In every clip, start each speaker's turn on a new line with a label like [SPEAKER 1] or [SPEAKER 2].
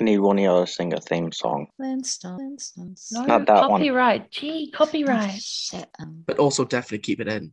[SPEAKER 1] I need one of y'all to sing a theme song.
[SPEAKER 2] Flintstone, Flintstones.
[SPEAKER 3] No,
[SPEAKER 1] Not that one.
[SPEAKER 3] copyright. Gee, copyright.
[SPEAKER 2] Shit. Um,
[SPEAKER 4] But also definitely keep it in.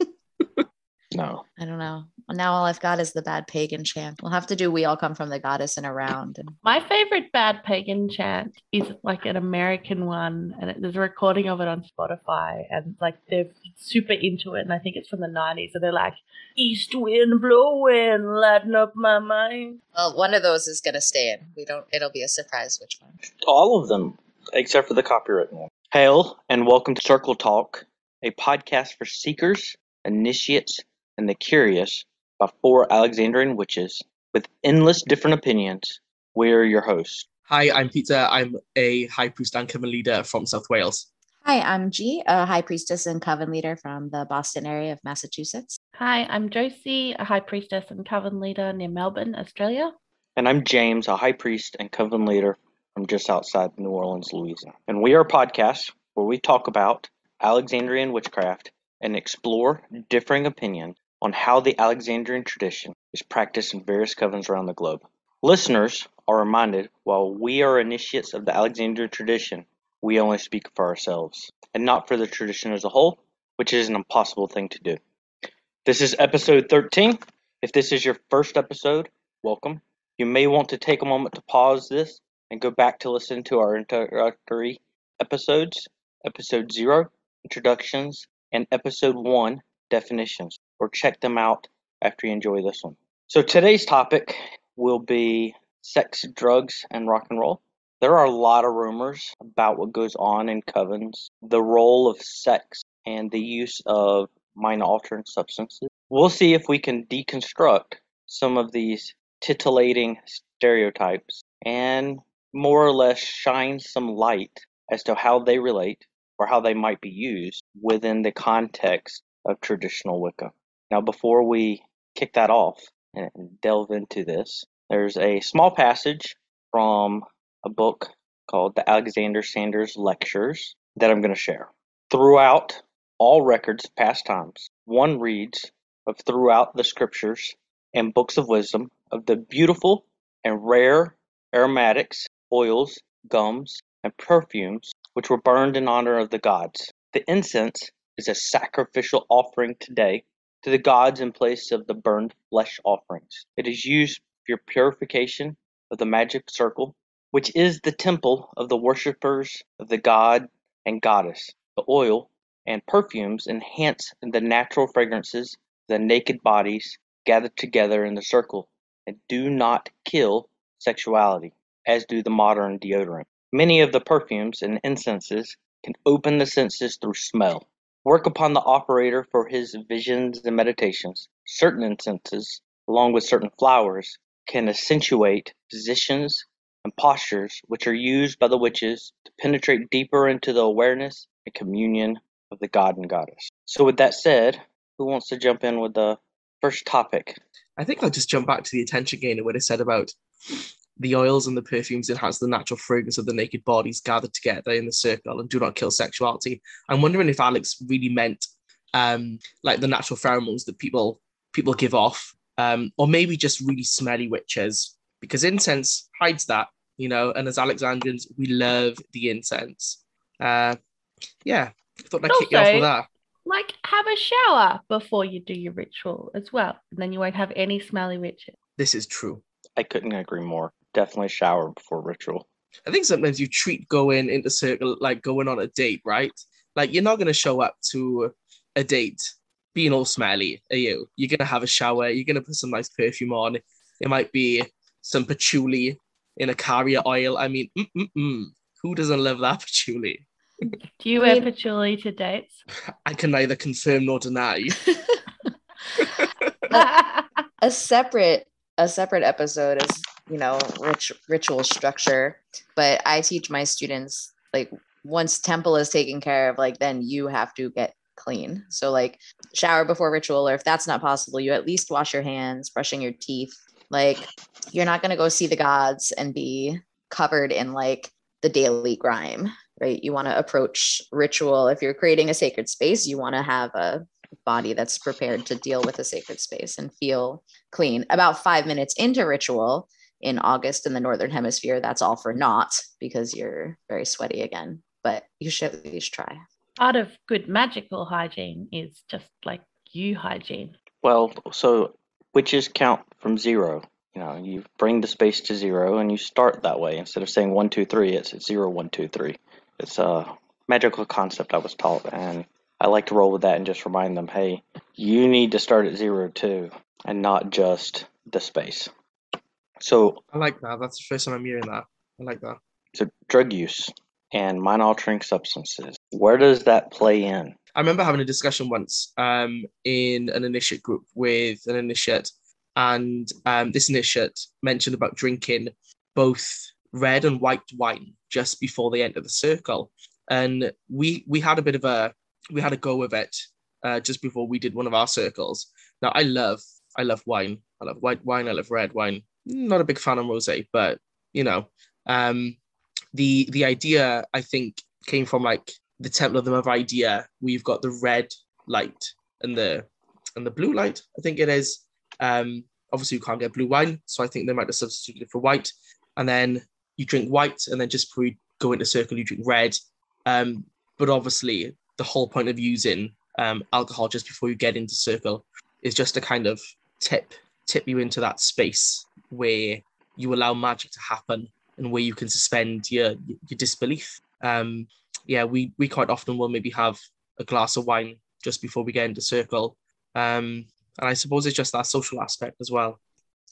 [SPEAKER 1] No.
[SPEAKER 2] I don't know. Now all I've got is the bad pagan chant. We'll have to do "We All Come from the Goddess" in a round. And
[SPEAKER 3] My favorite bad pagan chant is like an American one, and it, there's a recording of it on Spotify, and like they're super into it, and I think it's from the '90s, and they're like, "East wind blowing, lighting up my mind."
[SPEAKER 2] well, one of those is gonna stay in. We don't. It'll be a surprise which one.
[SPEAKER 1] All of them, except for the copyright one. Hail and welcome to Circle Talk, a podcast for seekers, initiates, and the curious by four Alexandrian witches with endless different opinions. We're your hosts.
[SPEAKER 4] Hi, I'm Peter. I'm a High Priest and Coven leader from South Wales.
[SPEAKER 2] Hi, I'm G, a high priestess and coven leader from the Boston area of Massachusetts.
[SPEAKER 3] Hi, I'm Josie, a high priestess and coven leader near Melbourne, Australia.
[SPEAKER 1] And I'm James, a high priest and coven leader from just outside New Orleans, Louisiana. And we are a podcast where we talk about Alexandrian witchcraft and explore differing opinions on how the Alexandrian tradition is practiced in various covens around the globe. Listeners are reminded while we are initiates of the Alexandrian tradition, we only speak for ourselves and not for the tradition as a whole, which is an impossible thing to do. This is episode 13. If this is your first episode, welcome. You may want to take a moment to pause this and go back to listen to our introductory episodes, episode 0, introductions, and episode 1, definitions, or check them out after you enjoy this one. So today's topic will be sex, drugs, and rock and roll. There are a lot of rumors about what goes on in covens, the role of sex, and the use of mind altering substances. We'll see if we can deconstruct some of these titillating stereotypes and more or less shine some light as to how they relate or how they might be used within the context of traditional Wicca. Now, before we kick that off and delve into this, there's a small passage from a book called The Alexander Sanders Lectures that I'm going to share. Throughout all records past times, one reads of throughout the scriptures and books of wisdom of the beautiful and rare aromatics, oils, gums, and perfumes which were burned in honor of the gods. The incense is a sacrificial offering today to the gods in place of the burned flesh offerings. It is used for purification of the magic circle, which is the temple of the worshippers of the god and goddess. The oil and perfumes enhance the natural fragrances of the naked bodies gathered together in the circle and do not kill sexuality, as do the modern deodorant. Many of the perfumes and incenses can open the senses through smell. Work upon the operator for his visions and meditations. Certain incenses, along with certain flowers, can accentuate positions and postures which are used by the witches to penetrate deeper into the awareness and communion of the god and goddess. So, with that said, who wants to jump in with the first topic?
[SPEAKER 4] I think I'll just jump back to the attention gainer what I said about the oils and the perfumes enhance the natural fragrance of the naked bodies gathered together in the circle and do not kill sexuality. I'm wondering if Alex really meant um, like the natural pheromones that people people give off, um, or maybe just really smelly witches, because incense hides that, you know. And as Alexandrians, we love the incense. Uh, yeah, I thought I'd kick you off with that.
[SPEAKER 3] Like, have a shower before you do your ritual as well, and then you won't have any smelly witches.
[SPEAKER 4] This is true.
[SPEAKER 1] I couldn't agree more. Definitely shower before ritual.
[SPEAKER 4] I think sometimes you treat going into circle like going on a date, right? Like you're not gonna show up to a date being all smelly, are you? You're gonna have a shower, you're gonna put some nice perfume on. It might be some patchouli in a carrier oil. I mean, mm-mm-mm. who doesn't love that patchouli?
[SPEAKER 3] Do you wear patchouli to dates?
[SPEAKER 4] I can neither confirm nor deny.
[SPEAKER 2] a separate a separate episode is you know rich, ritual structure. But i teach my students like once temple is taken care of like then you have to get clean. So like shower before ritual or if that's not possible you at least wash your hands brushing your teeth. Like you're not going to go see the gods and be covered in like the daily grime right? You want to approach ritual. If you're creating a sacred space you want to have a body that's prepared to deal with a sacred space and feel clean. About five minutes into ritual, in August in the northern hemisphere, that's all for naught because you're very sweaty again. But you should at least try.
[SPEAKER 3] Part of good magical hygiene is just like you hygiene.
[SPEAKER 1] Well, so witches count from zero. You know, you bring the space to zero and you start that way. Instead of saying one, two, three, it's zero, one, two, three. It's a magical concept I was taught, and I like to roll with that and just remind them, hey, you need to start at zero too, and not just the space. So,
[SPEAKER 4] I like that. That's the first time I'm hearing that. I like that.
[SPEAKER 1] so drug use and mind altering substances. Where does that play in?
[SPEAKER 4] I remember having a discussion once um, in an initiate group with an initiate, and um, this initiate mentioned about drinking both red and white wine just before they enter the circle, and we we had a bit of a we had a go of it uh, just before we did one of our circles. Now I love I love wine. I love white wine. I love red wine. Not a big fan of rosé, but you know, um, the the idea I think came from like the Temple of the Mother idea. We've got the red light and the and the blue light. I think it is. Um, obviously, you can't get blue wine, so I think they might have substituted it for white. And then you drink white, and then just before you go into circle, you drink red. Um, but obviously, the whole point of using um, alcohol just before you get into circle is just to kind of tip tip you into that space where you allow magic to happen and where you can suspend your your disbelief. Um, yeah, we we quite often will maybe have a glass of wine just before we get into circle. Um, and I suppose it's just that social aspect as well.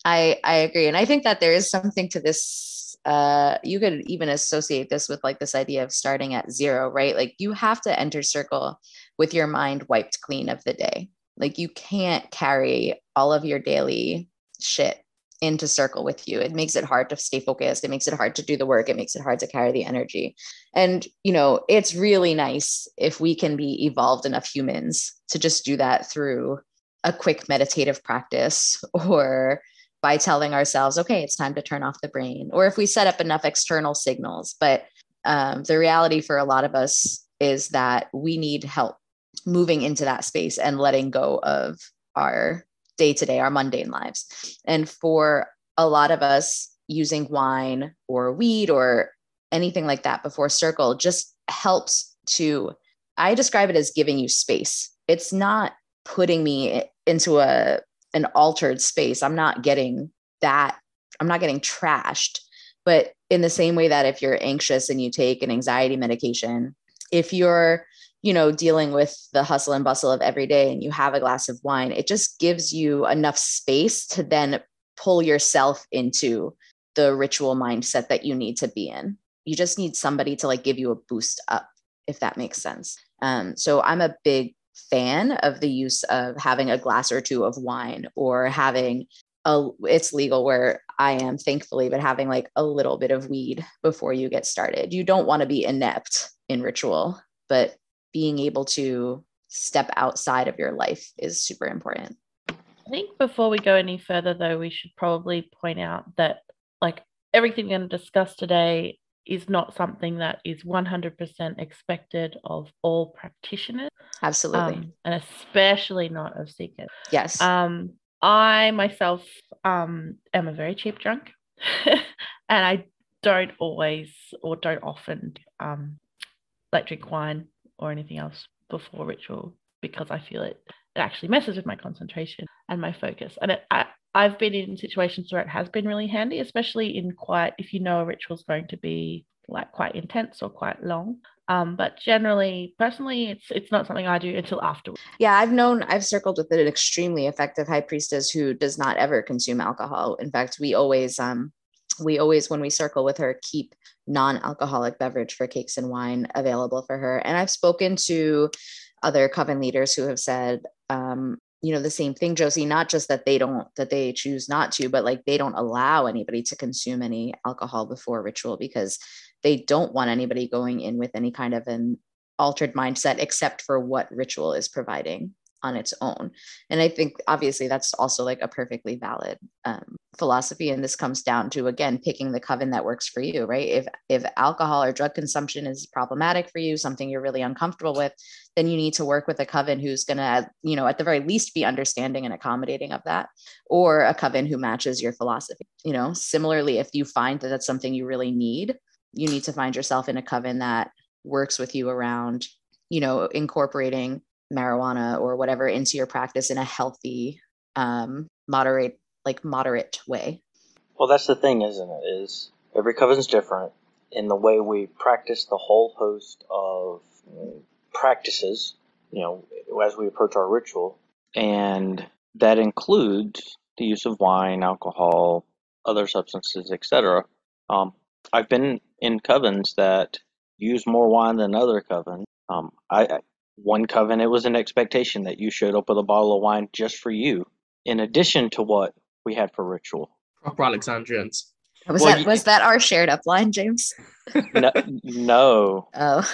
[SPEAKER 2] I I agree, and I think that there is something to this. Uh, you could even associate this with like this idea of starting at zero, right? Like you have to enter circle with your mind wiped clean of the day. Like you can't carry all of your daily shit into circle with you. It makes it hard to stay focused. It makes it hard to do the work. It makes it hard to carry the energy. And, you know, it's really nice if we can be evolved enough humans to just do that through a quick meditative practice or by telling ourselves, okay, it's time to turn off the brain, or if we set up enough external signals. But um, the reality for a lot of us is that we need help moving into that space and letting go of our day to day, our mundane lives. And for a lot of us, using wine or weed or anything like that before circle just helps to, I describe it as giving you space. It's not putting me into a an altered space. I'm not getting that, I'm not getting trashed. But in the same way that if you're anxious and you take an anxiety medication, if you're you know dealing with the hustle and bustle of every day and you have a glass of wine it just gives you enough space to then pull yourself into the ritual mindset that you need to be in you just need somebody to like give you a boost up if that makes sense um, so i'm a big fan of the use of having a glass or two of wine or having a it's legal where I am thankfully, but having like a little bit of weed before you get started. You don't want to be inept in ritual, but being able to step outside of your life is super important.
[SPEAKER 3] I think before we go any further, though, we should probably point out that like everything we're going to discuss today is not something that is 100% expected of all practitioners.
[SPEAKER 2] Absolutely.
[SPEAKER 3] Um, and especially not of seekers.
[SPEAKER 2] yes.
[SPEAKER 3] Um, I myself um, am a very cheap drunk, and I don't always or don't often um, like drink wine or anything else before ritual because I feel it it actually messes with my concentration and my focus. And it, I, I've been in situations where it has been really handy, especially in quite if you know a ritual is going to be like quite intense or quite long. Um, but generally, personally, it's it's not something I do until afterwards.
[SPEAKER 2] yeah, I've known I've circled with an extremely effective high priestess who does not ever consume alcohol. In fact, we always um we always when we circle with her keep non-alcoholic beverage for cakes and wine available for her. And I've spoken to other coven leaders who have said um you know the same thing josie not just that they don't that they choose not to but like they don't allow anybody to consume any alcohol before ritual because they don't want anybody going in with any kind of an altered mindset except for what ritual is providing on its own. And I think obviously that's also like a perfectly valid um, philosophy. And this comes down to again picking the coven that works for you, right? If if alcohol or drug consumption is problematic for you, something you're really uncomfortable with, then you need to work with a coven who's to, you know, at the very least be understanding and accommodating of that, or a coven who matches your philosophy. You know, similarly, if you find that that's something you really need, you need to find yourself in a coven that works with you around you know incorporating marijuana or whatever into your practice in a healthy um moderate like moderate way.
[SPEAKER 1] Well that's the thing isn't it is every coven's different in the way we practice the whole host of practices you know as we approach our ritual. And that includes the use of wine alcohol other substances etc um, i've been in covens that use more wine than other covens um, I one coven it was an expectation that you showed up with a bottle of wine just for you, in addition to what we had for ritual.
[SPEAKER 4] Proper Alexandrians.
[SPEAKER 2] Was well, that you, was that our shared upline, James?
[SPEAKER 1] no, no.
[SPEAKER 2] Oh.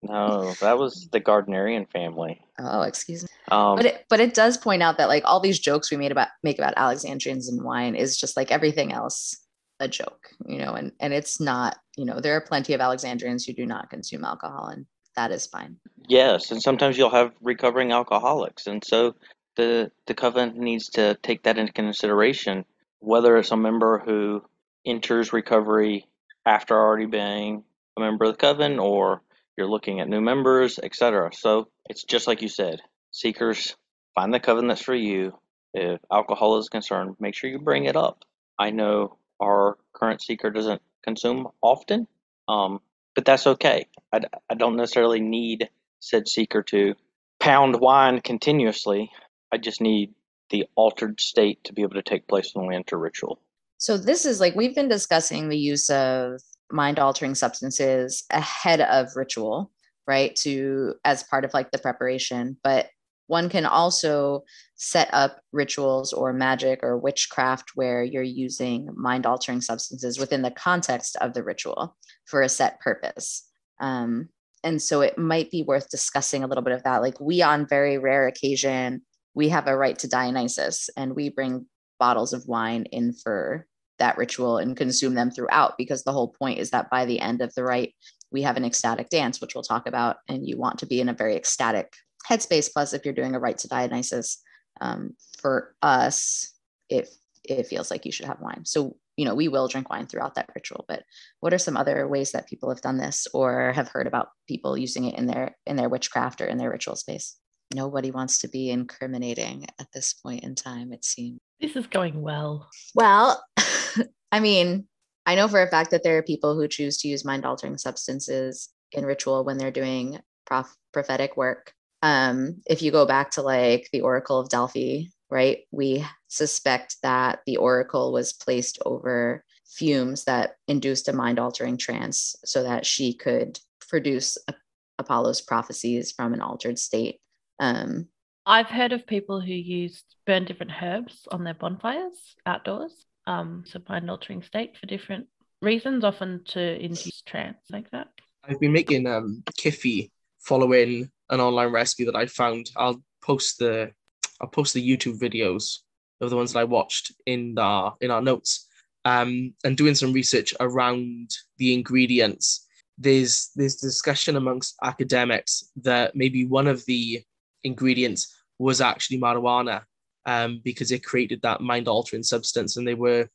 [SPEAKER 1] No, that was the Gardnerian family.
[SPEAKER 2] Oh, excuse me. Um, but it, but it does point out that like all these jokes we made about make about Alexandrians and wine is just like everything else a joke, you know, and and it's not, you know, there are plenty of Alexandrians who do not consume alcohol and that is fine.
[SPEAKER 1] Yes, and sometimes you'll have recovering alcoholics, and so the the covenant needs to take that into consideration. Whether it's a member who enters recovery after already being a member of the coven, or you're looking at new members, etc. So it's just like you said, seekers find the coven that's for you. If alcohol is concerned, make sure you bring it up. I know our current seeker doesn't consume often, um, but that's okay. I, I don't necessarily need said seeker to pound wine continuously. I just need the altered state to be able to take place when we enter ritual.
[SPEAKER 2] So, this is like we've been discussing the use of mind altering substances ahead of ritual, right? To as part of like the preparation. But one can also set up rituals or magic or witchcraft where you're using mind altering substances within the context of the ritual for a set purpose. Um, and so it might be worth discussing a little bit of that. Like we, on very rare occasion, we have a rite to Dionysus and we bring bottles of wine in for that ritual and consume them throughout because the whole point is that by the end of the rite, we have an ecstatic dance, which we'll talk about, and you want to be in a very ecstatic headspace. Plus, if you're doing a rite to Dionysus, um, for us, it it feels like you should have wine. So you know we will drink wine throughout that ritual. But what are some other ways that people have done this or have heard about people using it in their in their witchcraft or in their ritual space? Nobody wants to be incriminating at this point in time. It seems
[SPEAKER 3] this is going well.
[SPEAKER 2] Well, I mean, I know for a fact that there are people who choose to use mind altering substances in ritual when they're doing prof- prophetic work um, if you go back to like the Oracle of Delphi, right, we suspect that the Oracle was placed over fumes that induced a mind altering trance so that she could produce a- Apollo's prophecies from an altered state. Um,
[SPEAKER 3] I've heard of people who used burn different herbs on their bonfires outdoors, um, so mind altering state for different reasons, often to induce trance like that.
[SPEAKER 4] I've been making um Kyphi following an online recipe that I found. I'll post the I'll post the YouTube videos of the ones that I watched in our in our notes. Um, and doing some research around the ingredients, there's there's discussion amongst academics that maybe one of the ingredients was actually marijuana, um, because it created that mind altering substance, and they were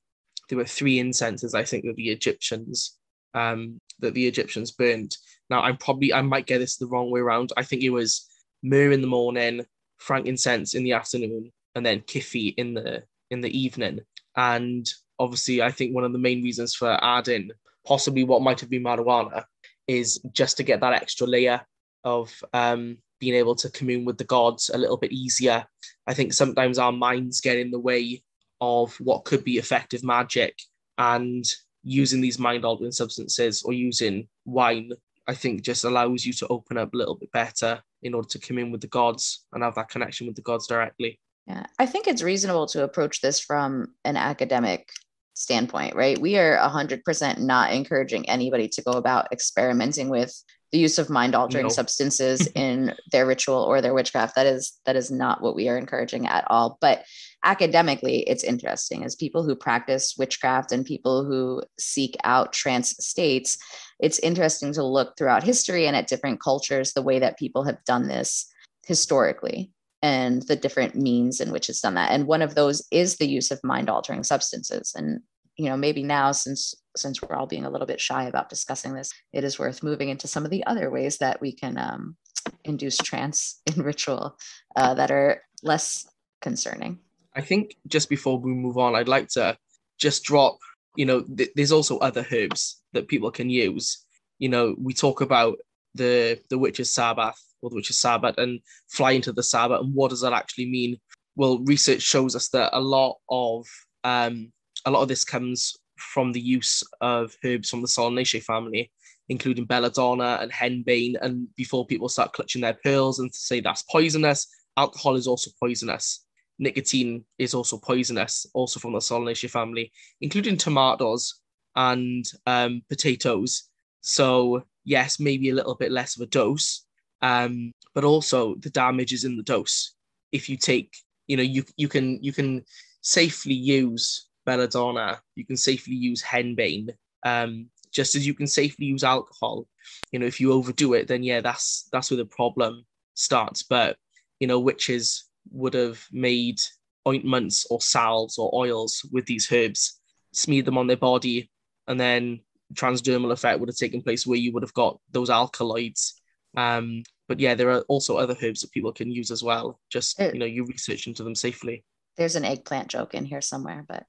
[SPEAKER 4] there were three incenses I think that the Egyptians um, that the Egyptians burned. Now, I'm probably I might get this the wrong way around. I think it was myrrh in the morning, frankincense in the afternoon, and then kyphi in the in the evening. And obviously, I think one of the main reasons for adding possibly what might have been marijuana is just to get that extra layer of um, being able to commune with the gods a little bit easier. I think sometimes our minds get in the way of what could be effective magic, and using these mind altering substances or using wine, I think just allows you to open up a little bit better in order to come in with the gods and have that connection with the gods directly.
[SPEAKER 2] Yeah, I think it's reasonable to approach this from an academic standpoint, right? We are 100% not encouraging anybody to go about experimenting with the use of mind altering
[SPEAKER 4] No.
[SPEAKER 2] substances in their ritual or their witchcraft that is that is not what we are encouraging at all. But academically it's interesting. As people who practice witchcraft and people who seek out trance states it's interesting to look throughout history and at different cultures the way that people have done this historically and the different means in which it's done that. And one of those is the use of mind altering substances. And you know maybe now since since we're all being a little bit shy about discussing this it is worth moving into some of the other ways that we can um, induce trance in ritual uh, that are less concerning
[SPEAKER 4] I think just before we move on, I'd like to just drop, you know, th- there's also other herbs that people can use. You know, we talk about the the witch's Sabbath or the witch's Sabbath and fly into the Sabbath, and what does that actually mean? Well, research shows us that a lot of um, a lot of this comes from the use of herbs from the Solanaceae family, including belladonna and henbane. And before people start clutching their pearls and say that's poisonous, alcohol is also poisonous nicotine is also poisonous, also from the Solanaceae family, including tomatoes and um, potatoes. So yes, maybe a little bit less of a dose, um, but also the damage is in the dose. If you take, you know, you you can you can safely use belladonna, you can safely use henbane, um, just as you can safely use alcohol. You know, if you overdo it, then yeah, that's that's where the problem starts. But you know, witches would have made ointments or salves or oils with these herbs, smeared them on their body, and then transdermal effect would have taken place where you would have got those alkaloids. Um, but yeah, there are also other herbs that people can use as well. Just
[SPEAKER 2] Uh,
[SPEAKER 4] you know, you research into them safely.
[SPEAKER 2] There's an eggplant joke in here somewhere but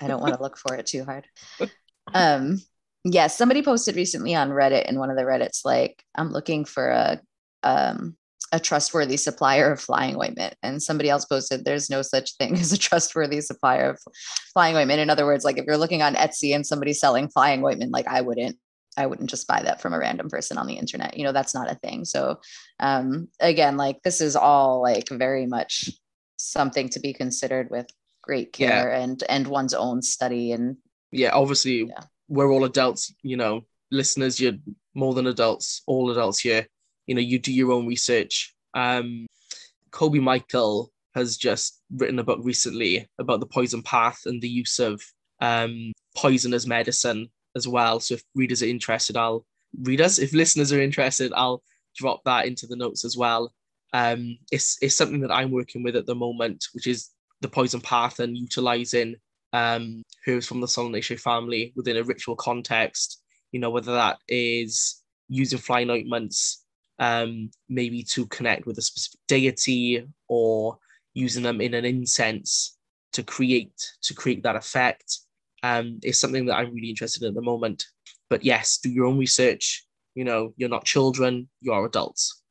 [SPEAKER 2] i don't want to look for it too hard. Um yeah somebody posted recently on reddit in one of the reddits like i'm looking for a um a trustworthy supplier of flying ointment and somebody else posted there's no such thing as a trustworthy supplier of flying ointment. In other words like if you're looking on etsy and somebody's selling flying ointment like i wouldn't i wouldn't just buy that from a random person on the internet you know that's not a thing. So um again like this is all like very much something to be considered with great
[SPEAKER 4] Yeah.
[SPEAKER 2] care and and one's own study and
[SPEAKER 4] Yeah, obviously
[SPEAKER 2] Yeah.
[SPEAKER 4] we're all adults, you know, listeners, you're more than adults, all adults here. You know, you do your own research. Um, Coby Michael has just written a book recently about the poison path and the use of um, poison as medicine as well. So if readers are interested, I'll read us. If listeners are interested, I'll drop that into the notes as well. Um, it's it's something that I'm working with at the moment, which is the poison path and utilizing um, herbs from the Solanaceae family within a ritual context. You know, whether that is using flying ointments, um, maybe to connect with a specific deity, or using them in an incense to create to create that effect. Um, is something that I'm really interested in at the moment. But yes, do your own research. You know, you're not children; you are adults.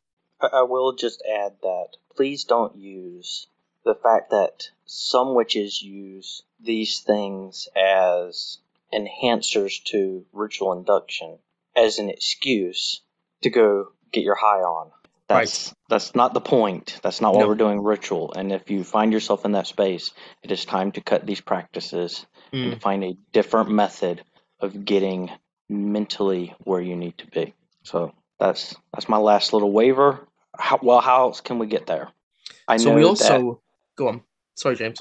[SPEAKER 1] I I will just add that please don't use the fact that some witches use these things as enhancers to ritual induction as an excuse to go get your high on. That's that's not the point. That's not why
[SPEAKER 4] No.
[SPEAKER 1] we're doing ritual. And if you find yourself in that space, it is time to cut these practices and to find a different method of getting mentally where you need to be. So that's that's my last little waiver. How, well, how else can we get there? I
[SPEAKER 4] so
[SPEAKER 1] know
[SPEAKER 4] we
[SPEAKER 1] that-
[SPEAKER 4] also go on. Sorry, James.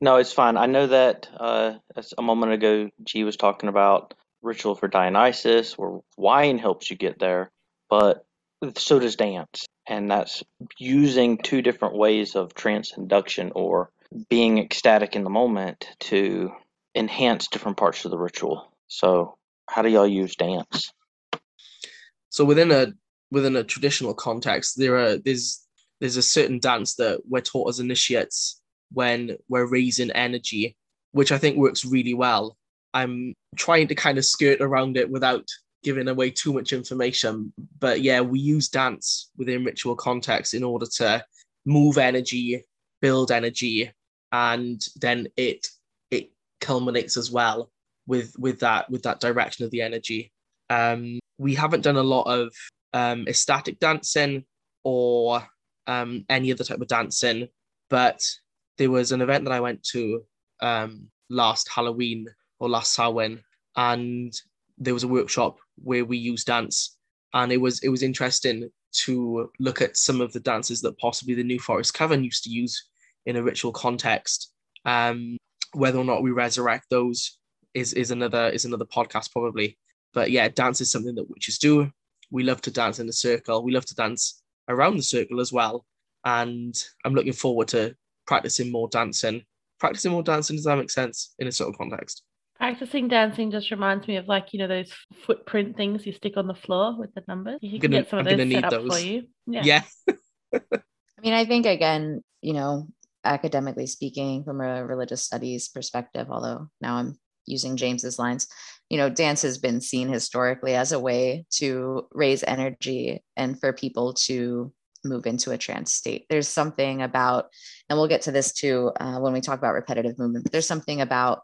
[SPEAKER 1] no, it's fine. I know that uh, as a moment ago, G was talking about ritual for Dionysus, where wine helps you get there, but so does dance, and that's using two different ways of trance induction or being ecstatic in the moment to enhance different parts of the ritual. So, how do y'all use dance?
[SPEAKER 4] So within a within a traditional context, there are there's there's a certain dance that we're taught as initiates when we're raising energy, which I think works really well. I'm trying to kind of skirt around it without giving away too much information. But yeah, we use dance within ritual context in order to move energy, build energy, and then it it culminates as well with with that with that direction of the energy. Um, we haven't done a lot of um, ecstatic dancing or um, any other type of dancing, but there was an event that I went to um, last Halloween or last Samhain, and there was a workshop where we used dance, and it was it was interesting to look at some of the dances that possibly the New Forest Coven used to use in a ritual context. Um, whether or not we resurrect those is is another is another podcast probably. But yeah, dance is something that witches do. We love to dance in a circle. We love to dance around the circle as well. And I'm looking forward to practicing more dancing. Practicing more dancing, does that make sense in a sort of context?
[SPEAKER 3] Practicing dancing just reminds me of like, you know, those footprint things you stick on the floor with the numbers. You can
[SPEAKER 4] gonna-
[SPEAKER 3] get some of
[SPEAKER 4] I'm
[SPEAKER 3] those set up
[SPEAKER 4] those.
[SPEAKER 3] for you. Yeah.
[SPEAKER 4] Yeah.
[SPEAKER 2] I mean, I think again, you know, academically speaking, from a religious studies perspective, although now I'm using James's lines, you know, dance has been seen historically as a way to raise energy and for people to move into a trance state. There's something about, and we'll get to this too uh, when we talk about repetitive movement, but there's something about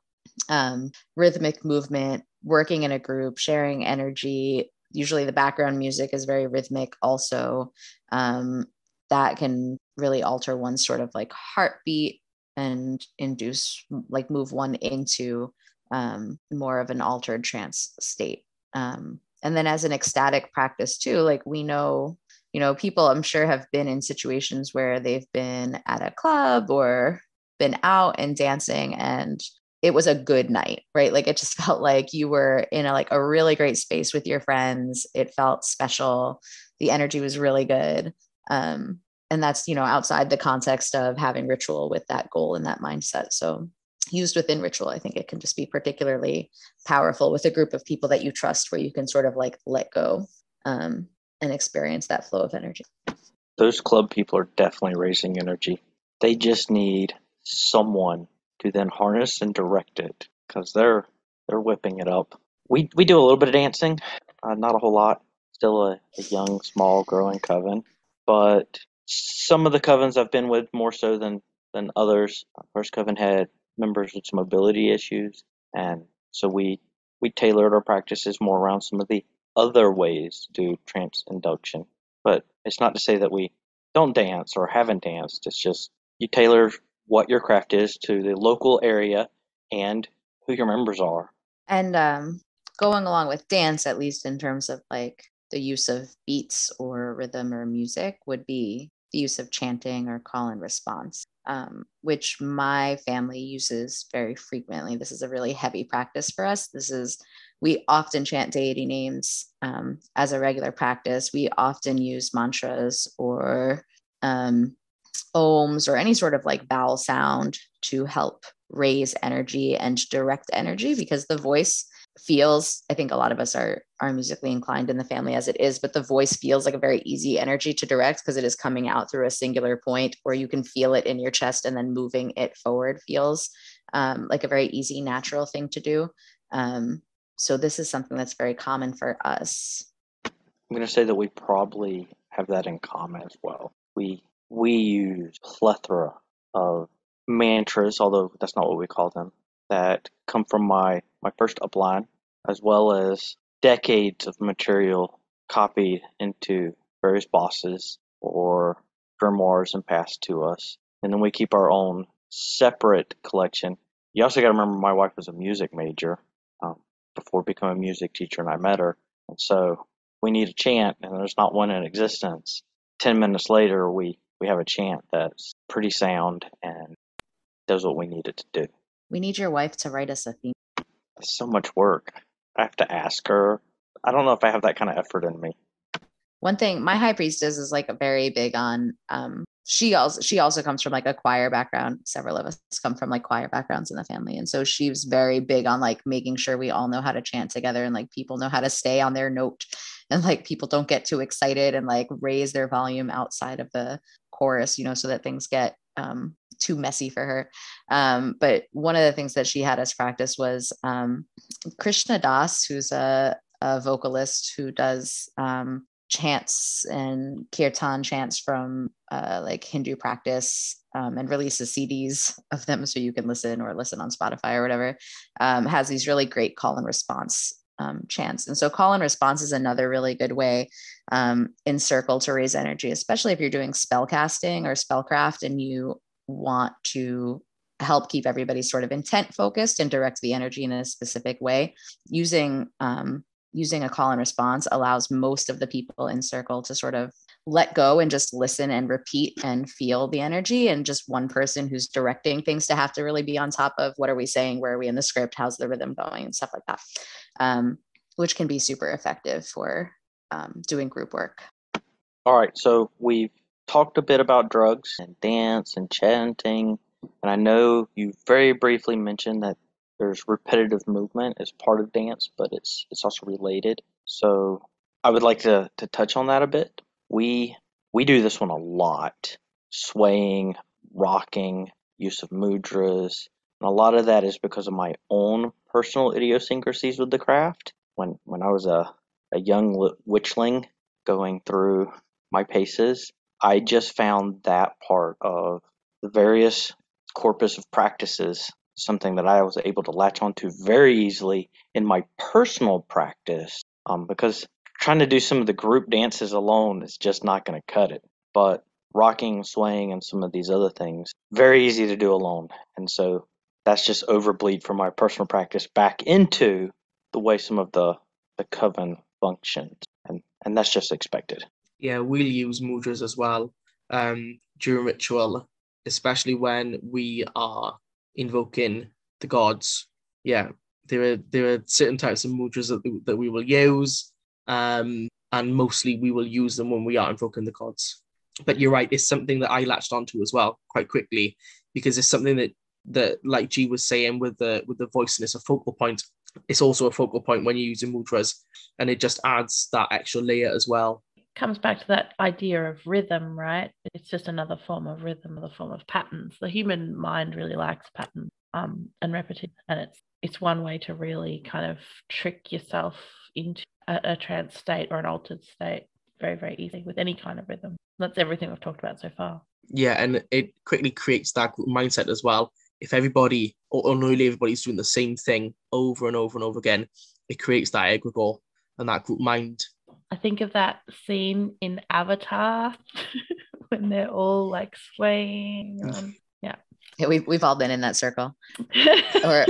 [SPEAKER 2] um, rhythmic movement, working in a group, sharing energy. Usually the background music is very rhythmic also. Um, that can really alter one's sort of like heartbeat and induce like move one into um, more of an altered trance state. Um, and then as an ecstatic practice too like we know you know people i'm sure have been in situations where they've been at a club or been out and dancing and it was a good night right? Like it just felt like you were in a like a really great space with your friends. It felt special. The energy was really good. Um, and that's you know outside the context of having ritual with that goal and that mindset. So used within ritual i think it can just be particularly powerful with a group of people that you trust where you can sort of like let go um, and experience that flow of energy
[SPEAKER 1] Those club people are definitely raising energy. They just need someone to then harness and direct it because they're they're whipping it up. We we do a little bit of dancing, uh, not a whole lot. Still a, a young, small, growing coven, but some of the covens I've been with more so than than others. First coven had members with mobility issues, and so we we tailored our practices more around some of the other ways to do trance induction. But it's not to say that we don't dance or haven't danced. It's just you tailor what your craft is to the local area and who your members are.
[SPEAKER 2] and um, going along with dance at least in terms of like the use of beats or rhythm or music would be the use of chanting or call and response um, which my family uses very frequently. This is a really heavy practice for us. This is we often chant deity names um, as a regular practice. We often use mantras or um, ohms or any sort of like vowel sound to help raise energy and direct energy because the voice feels i think a lot of us are are musically inclined in the family as it is but the voice feels like a very easy energy to direct because it is coming out through a singular point or you can feel it in your chest and then moving it forward feels um, like a very easy natural thing to do. Um, so this is something that's very common for us.
[SPEAKER 1] I'm going to say that we probably have that in common as well. We we use plethora of mantras, although that's not what we call them, that come from my my first upline, as well as decades of material copied into various bosses or grimoires and passed to us, and then we keep our own separate collection. You also got to remember, my wife was a music major um, before becoming a music teacher, and I met her, and so we need a chant, and there's not one in existence. Ten minutes later, we we have a chant that's pretty sound and does what we need it to do.
[SPEAKER 2] We need your wife to write us a theme
[SPEAKER 1] so much work. I have to ask her. I don't know if I have that kind of effort in me.
[SPEAKER 2] one thing my high priestess is like very big on um she also she also comes from like a choir background several of us come from like choir backgrounds in the family and so she's very big on like making sure we all know how to chant together and like people know how to stay on their note and like people don't get too excited and like raise their volume outside of the chorus you know so that things get um too messy for her um but one of the things that she had us practice was um krishna das who's a a vocalist who does um, chants and kirtan chants from uh, like Hindu practice um, and releases CDs of them so you can listen or listen on Spotify or whatever, um, has these really great call and response um, chants. And so, call and response is another really good way um, in circle to raise energy, especially if you're doing spell casting or spellcraft and you want to help keep everybody sort of intent focused and direct the energy in a specific way. Using um, using a call and response allows most of the people in circle to sort of let go and just listen and repeat and feel the energy. And just one person who's directing things to have to really be on top of what are we saying? Where are we in the script? How's the rhythm going? and stuff like that. Um, which can be super effective for um, doing group work.
[SPEAKER 1] All right, so we've talked a bit about drugs and dance and chanting, and I know you very briefly mentioned that there's repetitive movement as part of dance, but it's it's also related. So I would like to to touch on that a bit. We we do this one a lot, swaying, rocking, use of mudras, and a lot of that is because of my own personal idiosyncrasies with the craft. When when I was a a young witchling going through my paces, I just found that part of the various corpus of practices something that I was able to latch onto very easily in my personal practice um, because trying to do some of the group dances alone is just not going to cut it. But rocking, swaying, and some of these other things, very easy to do alone. And so that's just overbleed from my personal practice back into the way some of the, the coven functions. And, and that's just expected.
[SPEAKER 4] Yeah, we'll use mudras as well um, during ritual, especially when we are invoking the gods. Yeah, there are there are certain types of mudras that, that we will use, um, and mostly we will use them when we are invoking the gods. But you're right, it's something that I latched onto as well quite quickly because it's something that that like G was saying with the with the voice and it's a focal point. It's also a focal point when you're using mudras, and it just adds that extra layer as well.
[SPEAKER 3] Comes back to that idea of rhythm, right? It's just another form of rhythm, another form of patterns. The human mind really likes patterns um, and repetition, and it's it's one way to really kind of trick yourself into a, a trance state or an altered state very very easily with any kind of rhythm. That's everything we've talked about so far.
[SPEAKER 4] Yeah, and it quickly creates that mindset as well. If everybody or, or nearly everybody's doing the same thing over and over and over again, it creates that egregore and that group mind.
[SPEAKER 3] I think of that scene in Avatar when they're all like swaying. On, yeah,
[SPEAKER 2] yeah we've, we've all been in that circle or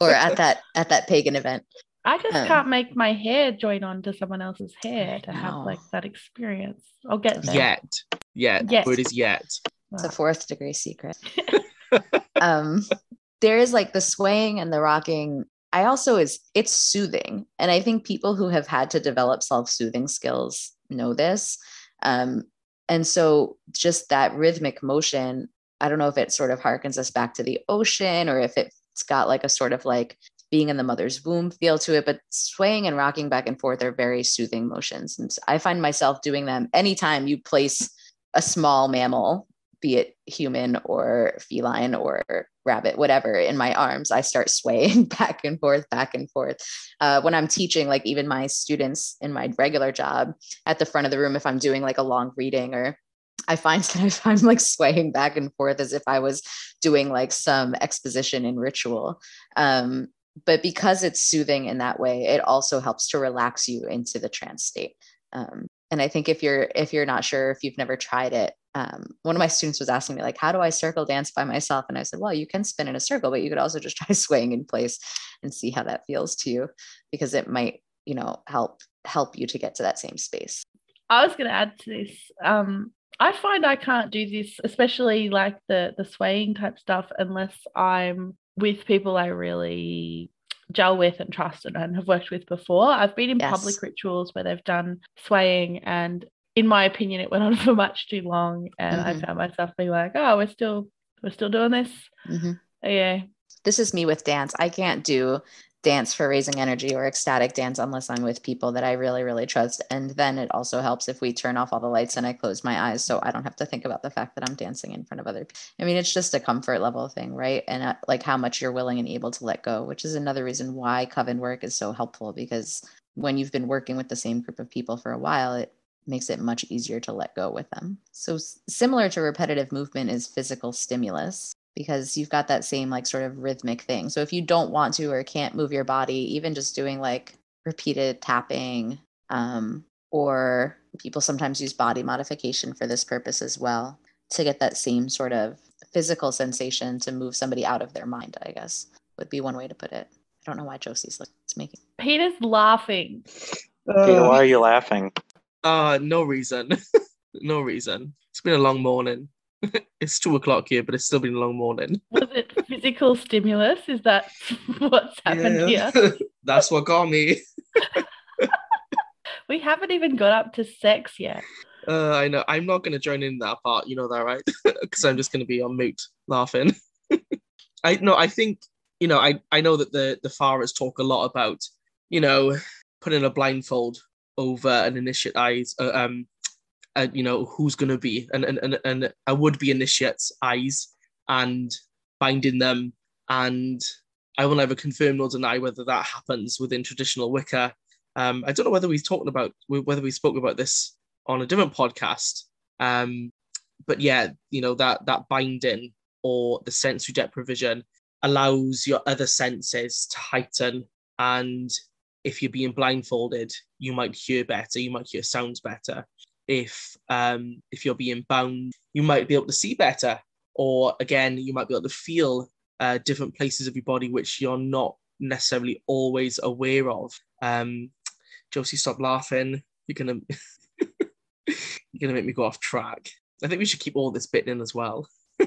[SPEAKER 2] or at that at that pagan event
[SPEAKER 3] I just
[SPEAKER 2] Um,
[SPEAKER 3] can't make my hair join on to someone else's hair to have like that experience. I'll get there.
[SPEAKER 4] Yet, yet,
[SPEAKER 3] Yes.
[SPEAKER 4] word is yet.
[SPEAKER 2] it's a fourth degree secret um there is like the swaying and the rocking i also is it's soothing. And i think people who have had to develop self-soothing skills know this. Um and so just that rhythmic motion i don't know if it sort of harkens us back to the ocean or if it's got like a sort of like being in the mother's womb feel to it but swaying and rocking back and forth are very soothing motions. And i find myself doing them anytime you place a small mammal be it human or feline or rabbit, whatever, in my arms, I start swaying back and forth, back and forth. Uh, when I'm teaching, like even my students in my regular job at the front of the room, if I'm doing like a long reading or I find that I'm like swaying back and forth as if I was doing like some exposition in ritual. Um, but because it's soothing in that way, it also helps to relax you into the trance state. Um, and I think if you're if you're not sure if you've never tried it, um, one of my students was asking me like, "How do I circle dance by myself?" And I said, "Well, you can spin in a circle, but you could also just try swaying in place and see how that feels to you, because it might, you know, help help you to get to that same space."
[SPEAKER 3] I was going to add to this. Um, I find I can't do this, especially like the the swaying type stuff, unless I'm with people I really gel with and trust and, and have worked with before. I've been in
[SPEAKER 2] Yes.
[SPEAKER 3] public rituals where they've done swaying, and in my opinion, it went on for much too long, and I
[SPEAKER 2] Mhm.
[SPEAKER 3] found myself being like, "Oh, we're still we're still doing this."
[SPEAKER 2] Mhm.
[SPEAKER 3] Yeah,
[SPEAKER 2] This is me with dance. I can't do dance for raising energy or ecstatic dance unless I'm with people that I really, really trust. And then it also helps if we turn off all the lights and I close my eyes so I don't have to think about the fact that I'm dancing in front of other people. I mean, it's just a comfort level thing, right? And uh, like how much you're willing and able to let go, which is another reason why coven work is so helpful because when you've been working with the same group of people for a while, it makes it much easier to let go with them. So, similar to repetitive movement is physical stimulus because you've got that same like sort of rhythmic thing. So, if you don't want to or can't move your body, even just doing like repeated tapping, um, or people sometimes use body modification for this purpose as well to get that same sort of physical sensation to move somebody out of their mind, I guess would be one way to put it. I don't know why Josie's like it's making.
[SPEAKER 3] Peter's laughing.
[SPEAKER 1] Peter, why are you laughing?
[SPEAKER 4] Uh, no reason. no reason. It's been a long morning. it's two o'clock here, but it's still been a long morning.
[SPEAKER 3] Was it physical stimulus? Is that what's happened
[SPEAKER 4] Yeah.
[SPEAKER 3] here?
[SPEAKER 4] That's what got me.
[SPEAKER 3] We haven't even got up to sex yet.
[SPEAKER 4] Uh, I know. I'm not going to join in that part. You know that, right? Because I'm just going to be on mute laughing. I no. I think you know. I I know that the the Farrars talk a lot about you know putting a blindfold over an initiate eyes. Uh, um, uh, you know who's going to be and and and, and a would be initiate's eyes and binding them and. I will never confirm nor deny whether that happens within traditional Wicca. Um, I don't know whether we've talked about whether we spoke about this on a different podcast. Um, but yeah, you know that that binding or the sensory deprivation allows your other senses to heighten, and if you're being blindfolded, you might hear better, you might hear sounds better. If um, if you're being bound, you might be able to see better, or again, you might be able to feel uh, different places of your body which you're not necessarily always aware of. Um, Josie, stop laughing. You're gonna you're gonna make me go off track. I think we should keep all this bit in as well.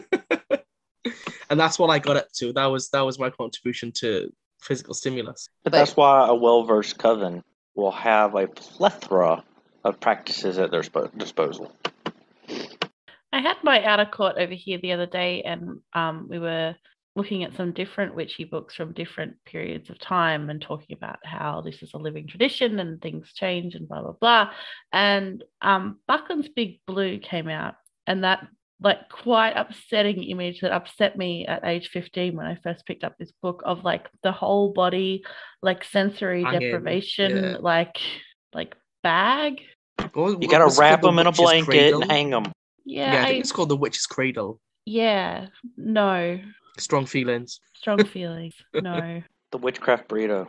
[SPEAKER 4] and that's what I got up to. That was that was my contribution to physical stimulus.
[SPEAKER 1] But
[SPEAKER 2] But-
[SPEAKER 1] that's why a well versed coven will have a plethora of practices at their spo- disposal.
[SPEAKER 3] I had my outer court over here the other day, and um, we were looking at some different witchy books from different periods of time and talking about how this is a living tradition and things change and blah blah blah. And um, Buckland's Big Blue came out, and that like quite upsetting image that upset me at age 15 when I first picked up this book of like the whole body like sensory
[SPEAKER 4] Hanging,
[SPEAKER 3] deprivation
[SPEAKER 4] yeah.
[SPEAKER 3] like like bag
[SPEAKER 4] What-
[SPEAKER 1] You gotta wrap them
[SPEAKER 4] The
[SPEAKER 1] in a blanket
[SPEAKER 4] cradle?
[SPEAKER 1] and hang them.
[SPEAKER 3] yeah
[SPEAKER 4] Yeah, I
[SPEAKER 3] I-
[SPEAKER 4] think it's called the witch's cradle.
[SPEAKER 3] yeah no
[SPEAKER 4] Strong feelings.
[SPEAKER 3] strong feelings no
[SPEAKER 1] The witchcraft burrito.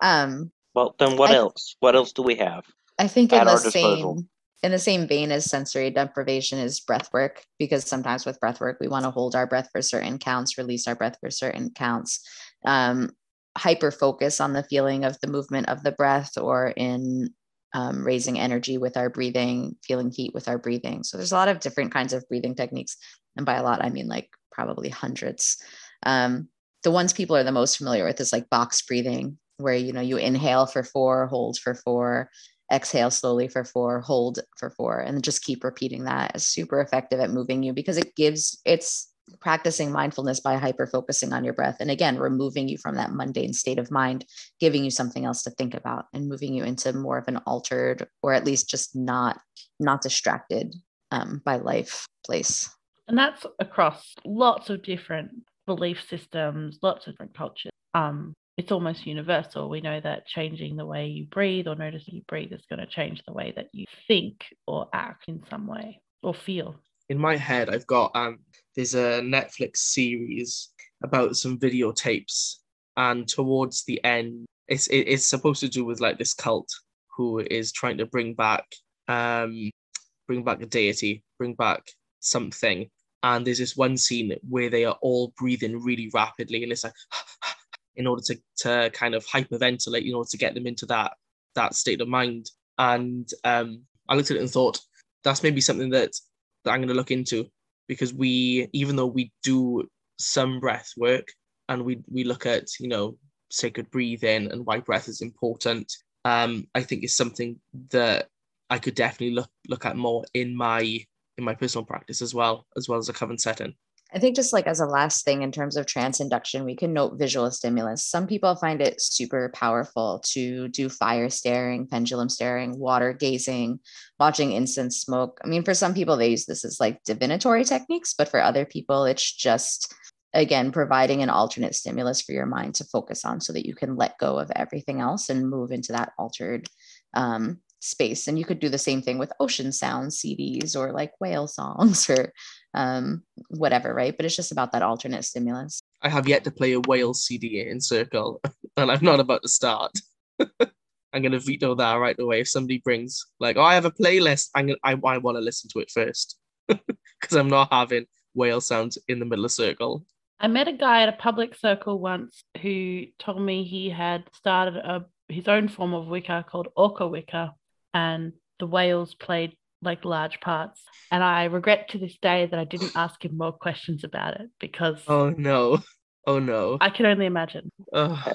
[SPEAKER 2] Um,
[SPEAKER 1] Well, then what
[SPEAKER 2] I-
[SPEAKER 1] else? What else do we have?
[SPEAKER 2] I think
[SPEAKER 1] At
[SPEAKER 2] in the
[SPEAKER 1] our disposal.
[SPEAKER 2] same in the same vein as sensory deprivation is breath work because sometimes with breath work we want to hold our breath for certain counts, release our breath for certain counts. Um, hyper focus on the feeling of the movement of the breath or in um, raising energy with our breathing, feeling heat with our breathing. So there's a lot of different kinds of breathing techniques, and by a lot I mean like probably hundreds. Um, the ones people are the most familiar with is like box breathing, where you know you inhale for four, hold for four, exhale slowly for four, hold for four, and just keep repeating that. Super effective at moving you because it gives it's practicing mindfulness by hyper focusing on your breath and again removing you from that mundane state of mind giving you something else to think about and moving you into more of an altered or at least just not not distracted um, by life place.
[SPEAKER 3] And that's across lots of different belief systems lots of different cultures. Um it's almost universal. We know that changing the way you breathe or noticing you breathe is going to change the way that you think or act in some way or feel
[SPEAKER 4] in my head, I've got um, there's a Netflix series about some videotapes, and towards the end, it's it, it's supposed to do with like this cult who is trying to bring back um, bring back a deity, bring back something, and there's this one scene where they are all breathing really rapidly, and it's like in order to to kind of hyperventilate, in order to get them into that that state of mind, and um, I looked at it and thought that's maybe something that that I'm going to look into because we, even though we do some breath work and we we look at you know sacred breathing and why breath is important, um, I think it's something that I could definitely look look at more in my in my personal practice as well as well as a coven setting.
[SPEAKER 2] I think just like as a last thing in terms of trance induction, we can note visual stimulus. Some people find it super powerful to do fire staring, pendulum staring, water gazing, watching incense smoke. I mean, for some people, they use this as like divinatory techniques, but for other people, it's just again providing an alternate stimulus for your mind to focus on so that you can let go of everything else and move into that altered um, space. And you could do the same thing with ocean sounds CDs or like whale songs or um, whatever, right? But it's just about that alternate stimulus.
[SPEAKER 4] I have yet to play a whale CD in Circle, and I'm not about to start. I'm gonna veto that right away. If somebody brings like, oh, I have a playlist, I'm gonna, I, I want to listen to it first because I'm not having whale sounds in the middle of Circle.
[SPEAKER 3] I met a guy at a public circle once who told me he had started a his own form of Wicca called Orca Wicca, and the whales played like large parts. And I regret to this day that I didn't ask him more questions about it because
[SPEAKER 4] Oh no. Oh no.
[SPEAKER 3] I can only imagine.
[SPEAKER 4] Ugh.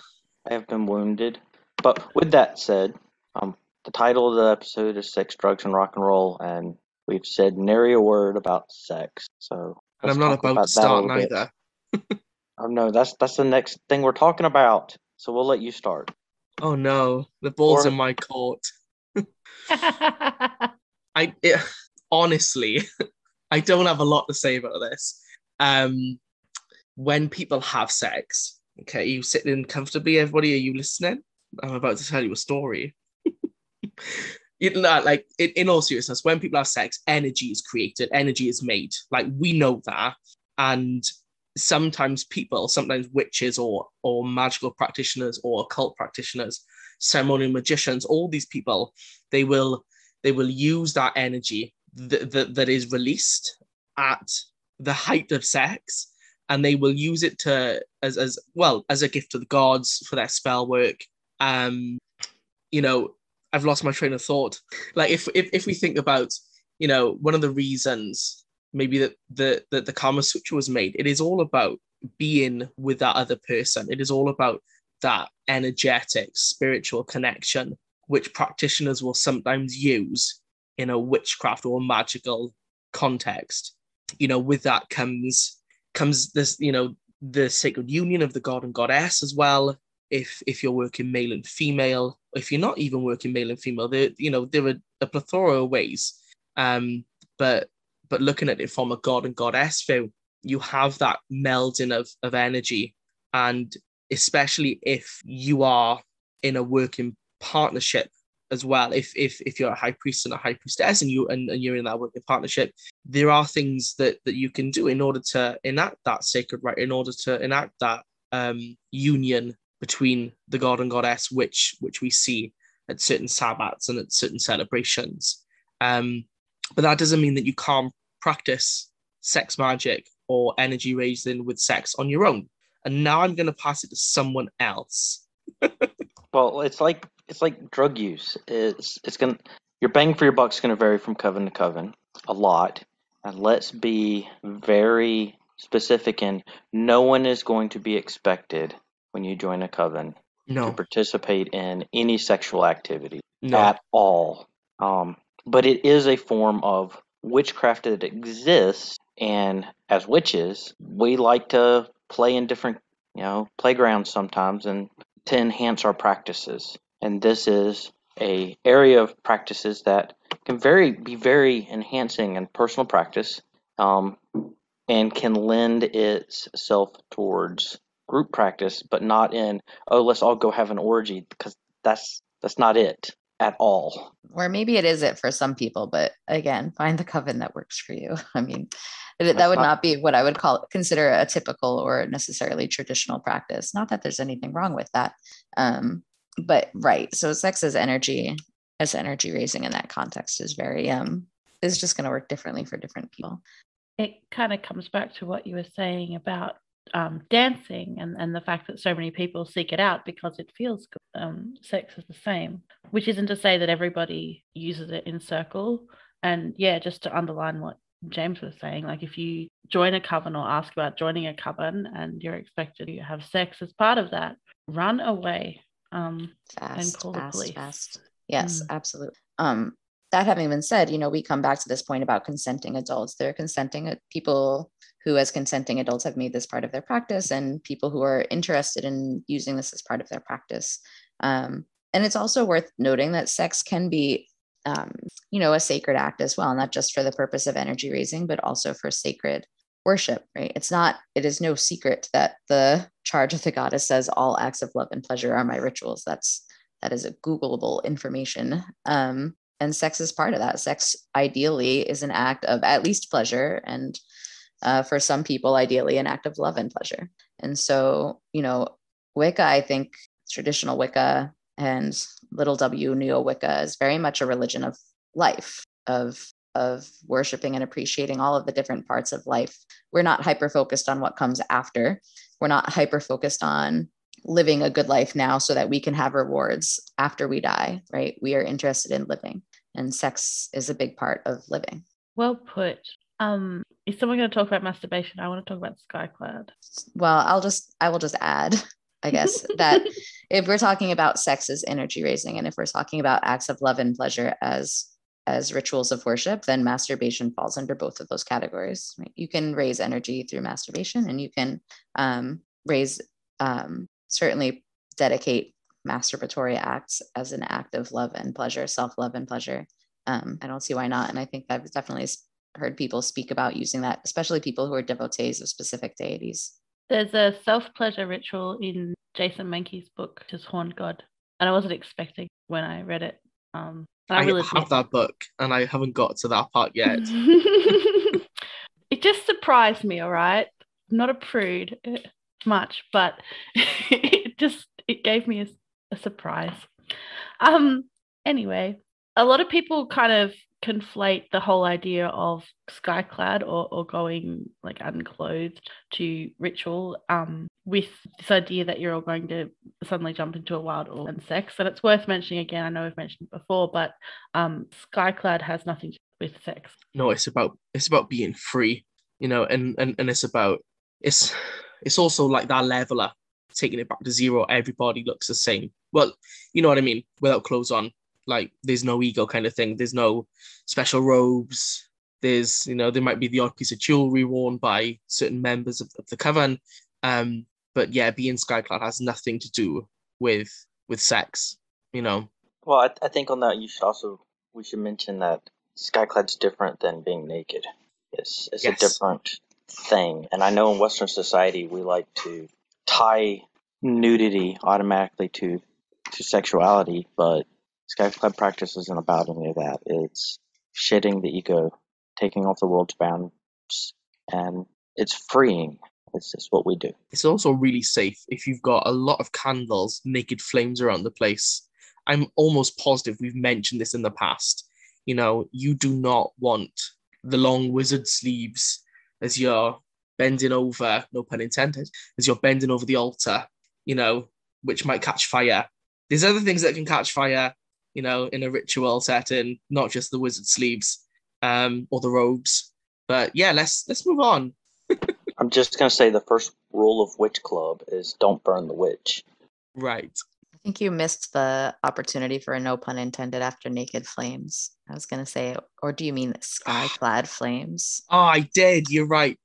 [SPEAKER 1] I have been wounded. But with that said, um, the title of the episode is Sex, Drugs, and Rock and Roll, and we've said nary a word about sex. So
[SPEAKER 4] and I'm not
[SPEAKER 1] talk
[SPEAKER 4] about to start
[SPEAKER 1] a little bit.
[SPEAKER 4] neither.
[SPEAKER 1] Oh no, that's that's the next thing we're talking about. So we'll let you start.
[SPEAKER 4] Oh no. The ball's
[SPEAKER 1] Or-
[SPEAKER 4] in my court. I it, honestly, I don't have a lot to say about this. Um, when people have sex, okay, you sitting comfortably, everybody. Are you listening? I'm about to tell you a story. you know, like in, in all seriousness, when people have sex, energy is created, energy is made. Like we know that, and sometimes people, sometimes witches or or magical practitioners or occult practitioners, ceremonial magicians, all these people, they will they will use that energy that, that, that is released at the height of sex and they will use it to as, as well as a gift to the gods for their spell work. Um you know i've lost my train of thought. Like if if, if we think about you know one of the reasons maybe that the that the kama sutra was made it is all about being with that other person. It is all about that energetic spiritual connection which practitioners will sometimes use in a witchcraft or magical context. You know, with that comes comes this, you know, the sacred union of the god and goddess as well. If if you're working male and female, if you're not even working male and female, there you know there are a plethora of ways. Um, but but looking at it from a god and goddess view, you have that melding of of energy, and especially if you are in a working partnership as well. If if if you're a high priest and a high priestess and you and, and you're in that working partnership, there are things that that you can do in order to enact that sacred rite, in order to enact that um, union between the god and goddess, which which we see at certain sabbats and at certain celebrations. Um, but that doesn't mean that you can't practice sex magic or energy raising with sex on your own. And now I'm going to pass it to someone else.
[SPEAKER 1] Well, it's like it's like drug use. It's it's gonna your bang for your buck's gonna vary from coven to coven a lot. And let's be very specific in no one is going to be expected when you join a coven
[SPEAKER 4] no.
[SPEAKER 1] to participate in any sexual activity
[SPEAKER 4] no,
[SPEAKER 1] at all. Um, but it is a form of witchcraft that exists, and as witches, we like to play in different, you know, playgrounds sometimes, and to enhance our practices. And this is a area of practices that can very be very enhancing in personal practice, um, and can lend itself towards group practice, but not in oh let's all go have an orgy because that's that's not it at all.
[SPEAKER 2] or maybe it is it for some people but again find the coven that works for you i mean that that would
[SPEAKER 1] not-
[SPEAKER 2] not be what i would call consider a typical or necessarily traditional practice not that there's anything wrong with that um but right so sex as energy as energy raising in that context is very um is just going to work differently for different people
[SPEAKER 3] it kind of comes back to what you were saying about um, dancing and, and the fact that so many people seek it out because it feels good. Um, sex is the same, which isn't to say that everybody uses it in circle. And yeah, just to underline what James was saying, like if you join a coven or ask about joining a coven and you're expected to have sex as part of that, run away. Um,
[SPEAKER 2] fast
[SPEAKER 3] call the
[SPEAKER 2] fast
[SPEAKER 3] police.
[SPEAKER 2] fast yes
[SPEAKER 3] Mm.
[SPEAKER 2] absolutely um that having been said you know we come back to this point about consenting adults they're consenting people who as consenting adults have made this part of their practice and people who are interested in using this as part of their practice um, and it's also worth noting that sex can be um, you know a sacred act as well not just for the purpose of energy raising but also for sacred worship right? It's not it is no secret that the charge of the goddess says all acts of love and pleasure are my rituals. That's that is a googleable information. Um, and sex is part of that. Sex ideally is an act of at least pleasure and uh, for some people ideally an act of love and pleasure. And so you know wicca i think traditional wicca and little w neo wicca is very much a religion of life of of worshiping and appreciating all of the different parts of life. We're not hyper focused on what comes after. We're not hyper focused on living a good life now so that we can have rewards after we die, right? We are interested in living, and sex is a big part of living.
[SPEAKER 3] Well put. Um, is someone going to talk about masturbation? I want to talk about Skyclad.
[SPEAKER 2] Well, I'll just I will just add, I guess, that if we're talking about sex as energy raising and if we're talking about acts of love and pleasure as as rituals of worship, then masturbation falls under both of those categories. Right? You can raise energy through masturbation, and you can um, raise um, certainly dedicate masturbatory acts as an act of love and pleasure, self love and pleasure. Um, I don't see why not, and I think I've definitely heard people speak about using that, especially people who are devotees of specific deities.
[SPEAKER 3] There's a self pleasure ritual in Jason Mankey's book, his Horned God, and I wasn't expecting when I read it. Um,
[SPEAKER 4] I, I really have that book and I haven't got to that part yet.
[SPEAKER 3] it just surprised me, all right? I'm not a prude eh, much, but it just it gave me a, a surprise. Um anyway, a lot of people kind of conflate the whole idea of skyclad or, or going like unclothed to ritual um, with this idea that you're all going to suddenly jump into a wild all and sex. And it's worth mentioning again, I know we've mentioned before, but um, skyclad has nothing to do with sex.
[SPEAKER 4] No, it's about it's about being free, you know, and and, and it's about it's it's also like that leveler taking it back to zero everybody looks the same well you know what i mean without clothes on like there's no ego kind of thing. There's no special robes. There's you know there might be the odd piece of jewelry worn by certain members of, of the coven. Um, but yeah, being skyclad has nothing to do with with sex. You know.
[SPEAKER 1] Well, I, I think on that you should also we should mention that skyclad's different than being naked. It's it's yes. a different thing, and I know in Western society we like to tie nudity automatically to to sexuality, but Skyclad practice isn't about any of that. It's shedding the ego, taking off the world's bounds, and it's freeing. It's just what we do.
[SPEAKER 4] It's also really safe if you've got a lot of candles, naked flames around the place. I'm almost positive we've mentioned this in the past. You know, you do not want the long wizard sleeves as you're bending over, no pun intended, as you're bending over the altar, you know, which might catch fire. There's other things that can catch fire you know, in a ritual setting, not just the wizard sleeves um, or the robes. But yeah, let's let's move on.
[SPEAKER 1] I'm just gonna say the first rule of Witch Club is don't burn the witch.
[SPEAKER 4] Right.
[SPEAKER 2] I think you missed the opportunity for a no pun intended after naked flames. I was gonna say, or do you mean sky clad flames?
[SPEAKER 4] Oh, I did. You're right.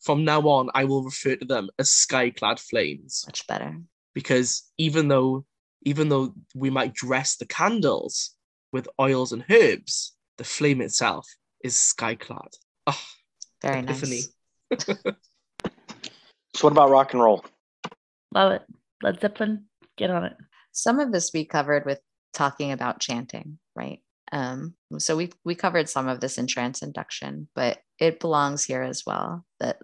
[SPEAKER 4] From now on, I will refer to them as sky clad flames.
[SPEAKER 2] Much better.
[SPEAKER 4] Because even though even though we might dress the candles with oils and herbs, the flame itself is skyclad. Oh,
[SPEAKER 2] very epiphany. nice.
[SPEAKER 1] so, what about rock and roll?
[SPEAKER 3] Love it. Led Zeppelin, get on it.
[SPEAKER 2] Some of this we covered with talking about chanting, right? Um, so we we covered some of this in trance induction, but it belongs here as well. That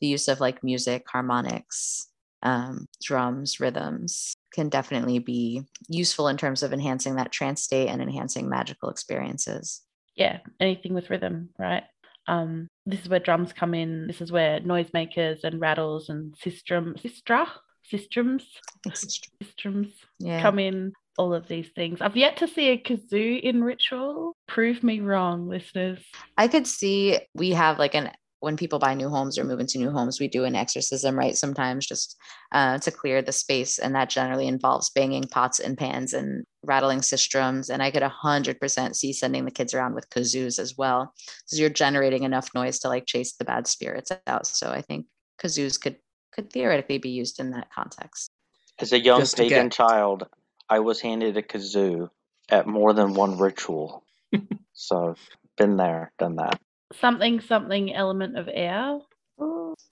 [SPEAKER 2] the use of like music, harmonics, um, drums, rhythms, can definitely be useful in terms of enhancing that trance state and enhancing magical experiences.
[SPEAKER 3] Yeah, anything with rhythm, right? Um, this is where drums come in. This is where noisemakers and rattles and sistrum, sistra, sistrums, sistrums yeah. come in. All of these things. I've yet to see a kazoo in ritual. Prove me wrong, listeners.
[SPEAKER 2] I could see we have like an when people buy new homes or move into new homes, we do an exorcism, right? Sometimes just uh, to clear the space. And that generally involves banging pots and pans and rattling sistrums. And I could 100% see sending the kids around with kazoos as well. So you're generating enough noise to like chase the bad spirits out. So I think kazoos could could theoretically be used in that context.
[SPEAKER 1] As a young just pagan get... child, I was handed a kazoo at more than one ritual. so I've been there, done that
[SPEAKER 3] something something element of air.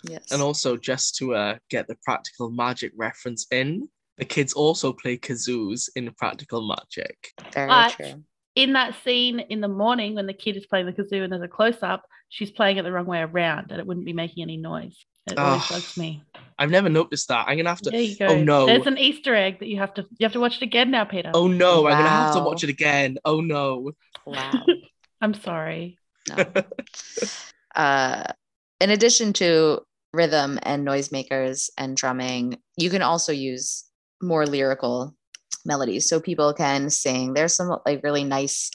[SPEAKER 2] yes.
[SPEAKER 4] And also, just to uh, get the practical magic reference in, the kids also play kazoos in practical magic.
[SPEAKER 2] Very but true.
[SPEAKER 3] In that scene in the morning when the kid is playing the kazoo and there's a close up, she's playing it the wrong way around and it wouldn't be making any noise. It always bugs me.
[SPEAKER 4] I've never noticed that. I'm gonna have to.
[SPEAKER 3] There you go.
[SPEAKER 4] Oh no!
[SPEAKER 3] There's an Easter egg that you have to. You have to watch it again now, Peter.
[SPEAKER 4] Oh no! Wow. I'm gonna have to watch it again. Oh no!
[SPEAKER 2] Wow.
[SPEAKER 3] I'm sorry.
[SPEAKER 2] No. uh, in addition to rhythm and noisemakers and drumming, you can also use more lyrical melodies. So people can sing. There's some like really nice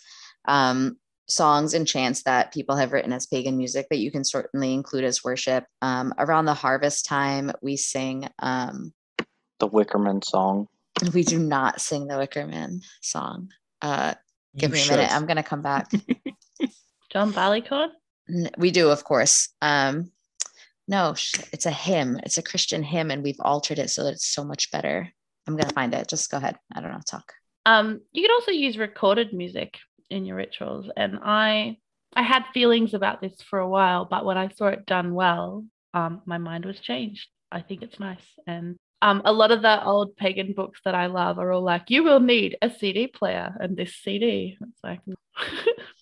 [SPEAKER 2] um, songs and chants that people have written as pagan music that you can certainly include as worship. Um, around the harvest time, we sing. Um,
[SPEAKER 1] the Wickerman song.
[SPEAKER 2] We do not sing the Wickerman song. Uh, give
[SPEAKER 4] You
[SPEAKER 2] me a minute. I'm going to come back.
[SPEAKER 3] John Barleycorn?
[SPEAKER 2] N- we do, of course. Um, no, it's a hymn. It's a Christian hymn, and we've altered it so that it's so much better. I'm going to find it. Just go ahead. I don't know. Talk.
[SPEAKER 3] Um, you could also use recorded music in your rituals, and I I had feelings about this for a while, but when I saw it done well, um, my mind was changed. I think it's nice, and um, a lot of the old pagan books that I love are all like, you will need a CD player and this CD. It's like,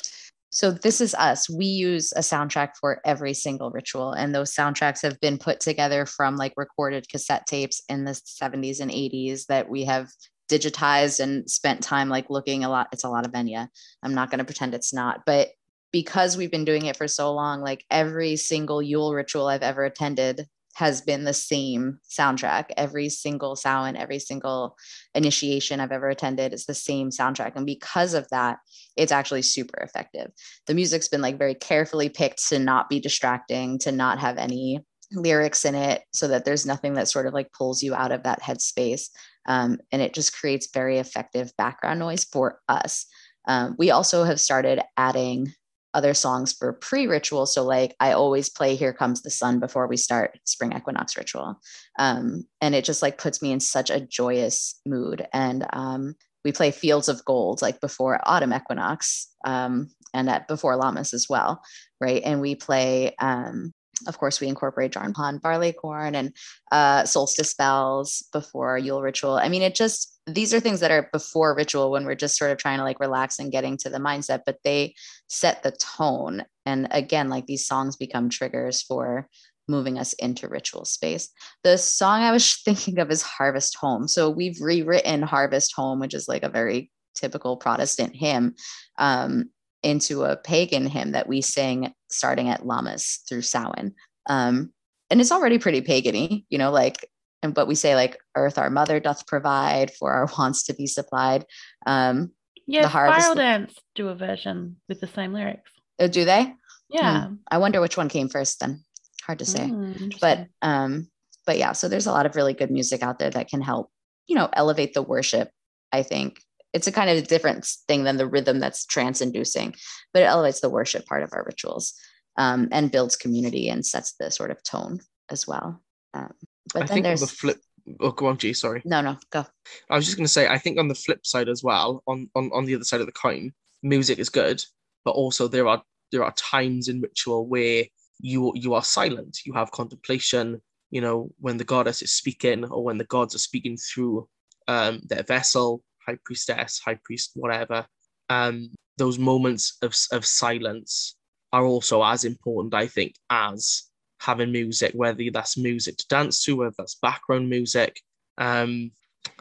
[SPEAKER 2] So this is us. We use a soundtrack for every single ritual, and those soundtracks have been put together from like recorded cassette tapes in the 70s and 80s that we have digitized and spent time like looking a lot. It's a lot of Enya. I'm not going to pretend it's not, but because we've been doing it for so long, like every single Yule ritual I've ever attended has been the same soundtrack. Every single Samhain, every single initiation I've ever attended is the same soundtrack, and because of that, it's actually super effective the music's been like very carefully picked to not be distracting, to not have any lyrics in it, so that there's nothing that sort of like pulls you out of that headspace. Um, and it just creates very effective background noise for us. Um, we also have started adding other songs for pre-ritual. So like I always play Here Comes the Sun before we start spring equinox ritual. Um, and it just like puts me in such a joyous mood. And um, we play Fields of Gold like before autumn equinox um, and at before Lammas as well, right? And we play, um, of course, we incorporate Jarnpan barley corn and uh, solstice bells before Yule ritual. I mean, it just these are things that are before ritual when we're just sort of trying to like relax and getting to the mindset, but they set the tone. And again, like these songs become triggers for moving us into ritual space. The song I was thinking of is Harvest Home. So we've rewritten Harvest Home, which is like a very typical Protestant hymn, um, into a pagan hymn that we sing starting at Lammas through Samhain. Um, and it's already pretty pagany, you know, like, and but we say like Earth our mother doth provide for our wants to be supplied. Um,
[SPEAKER 3] yeah,
[SPEAKER 2] harvest-
[SPEAKER 3] Spiral Dance do a version with the same lyrics.
[SPEAKER 2] oh, do they?
[SPEAKER 3] Yeah.
[SPEAKER 2] I wonder which one came first then. Hard to say.
[SPEAKER 3] Mm,
[SPEAKER 2] but um but yeah so there's a lot of really good music out there that can help you know elevate the worship i think it's a kind of different thing than the rhythm that's trance inducing but it elevates the worship part of our rituals um, and builds community and sets the sort of tone as well um, but
[SPEAKER 4] I
[SPEAKER 2] then
[SPEAKER 4] think on
[SPEAKER 2] there's
[SPEAKER 4] the flip. Oh, go on, G. Sorry.
[SPEAKER 2] no no go
[SPEAKER 4] I was just going to say, I think on the flip side as well, on, on on the other side of the coin, music is good, but also there are there are times in ritual where you you are silent, you have contemplation. You know, when the goddess is speaking, or when the gods are speaking through um, their vessel, high priestess, high priest, whatever. Um, those moments of of silence are also as important, I think, as having music, whether that's music to dance to, whether that's background music. Um,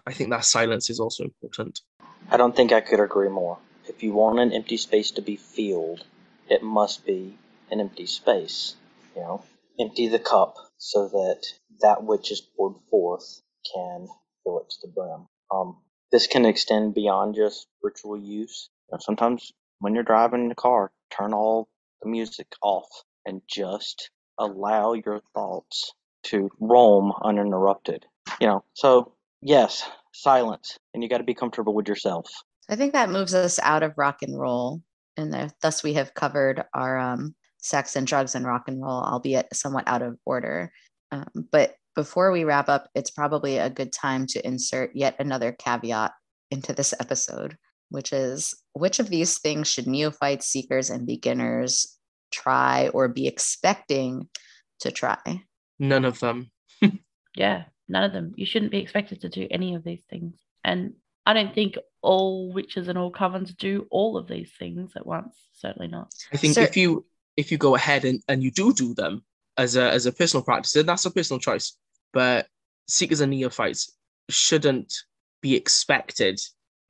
[SPEAKER 4] I think that silence is also important.
[SPEAKER 1] I don't think I could agree more. If you want an empty space to be filled, it must be an empty space. You know, empty the cup so that that which is poured forth can fill it to the brim. Um, this can extend beyond just ritual use. You know, sometimes when you're driving the car, turn all the music off and just allow your thoughts to roam uninterrupted. You know, so yes, silence, and you got to be comfortable with yourself.
[SPEAKER 2] i think that moves us out of rock and roll and thus we have covered our um, sex and drugs and rock and roll albeit somewhat out of order um, but before we wrap up it's probably a good time to insert yet another caveat into this episode which is which of these things should neophytes seekers and beginners try or be expecting to try
[SPEAKER 4] None of them.
[SPEAKER 3] yeah, none of them. You shouldn't be expected to do any of these things. And I don't think all witches and all covens do all of these things at once. Certainly not.
[SPEAKER 4] I think
[SPEAKER 2] Sir-
[SPEAKER 4] if you if you go ahead and, and you do do them as a as a personal practice, then that's a personal choice. But seekers and neophytes shouldn't be expected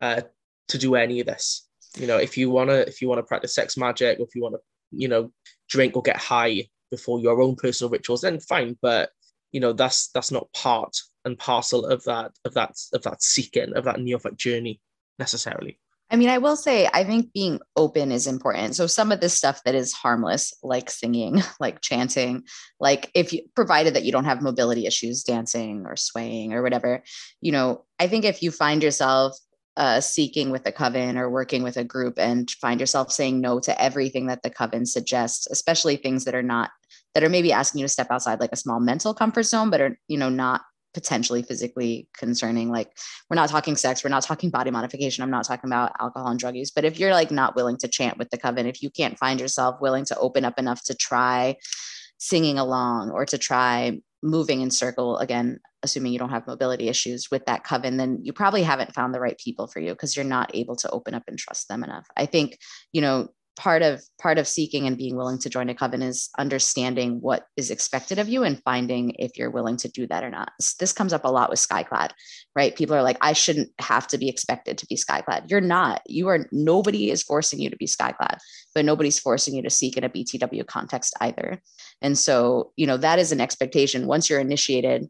[SPEAKER 4] uh, to do any of this. You know, if you wanna if you wanna practice sex magic, or if you wanna you know, drink or get high before your own personal rituals, then fine. But you know, that's that's not part and parcel of that of that of that seeking of that neophyte journey necessarily.
[SPEAKER 2] I mean, I will say, I think being open is important. So, some of this stuff that is harmless, like singing, like chanting, like if you provided that you don't have mobility issues, dancing or swaying or whatever, you know, I think if you find yourself uh, seeking with a coven or working with a group and find yourself saying no to everything that the coven suggests, especially things that are not that are maybe asking you to step outside like a small mental comfort zone, but are you know not potentially physically concerning like we're not talking sex we're not talking body modification i'm not talking about alcohol and drug use but if you're like not willing to chant with the coven if you can't find yourself willing to open up enough to try singing along or to try moving in circle again assuming you don't have mobility issues with that coven then you probably haven't found the right people for you because you're not able to open up and trust them enough. I think you know part of part of seeking and being willing to join a coven is understanding what is expected of you and finding if you're willing to do that or not. This comes up a lot with skyclad right? People are like i shouldn't have to be expected to be skyclad. You're not. You are nobody is forcing you to be skyclad but nobody's forcing you to seek in a btw context either. And so you know that is an expectation. Once you're initiated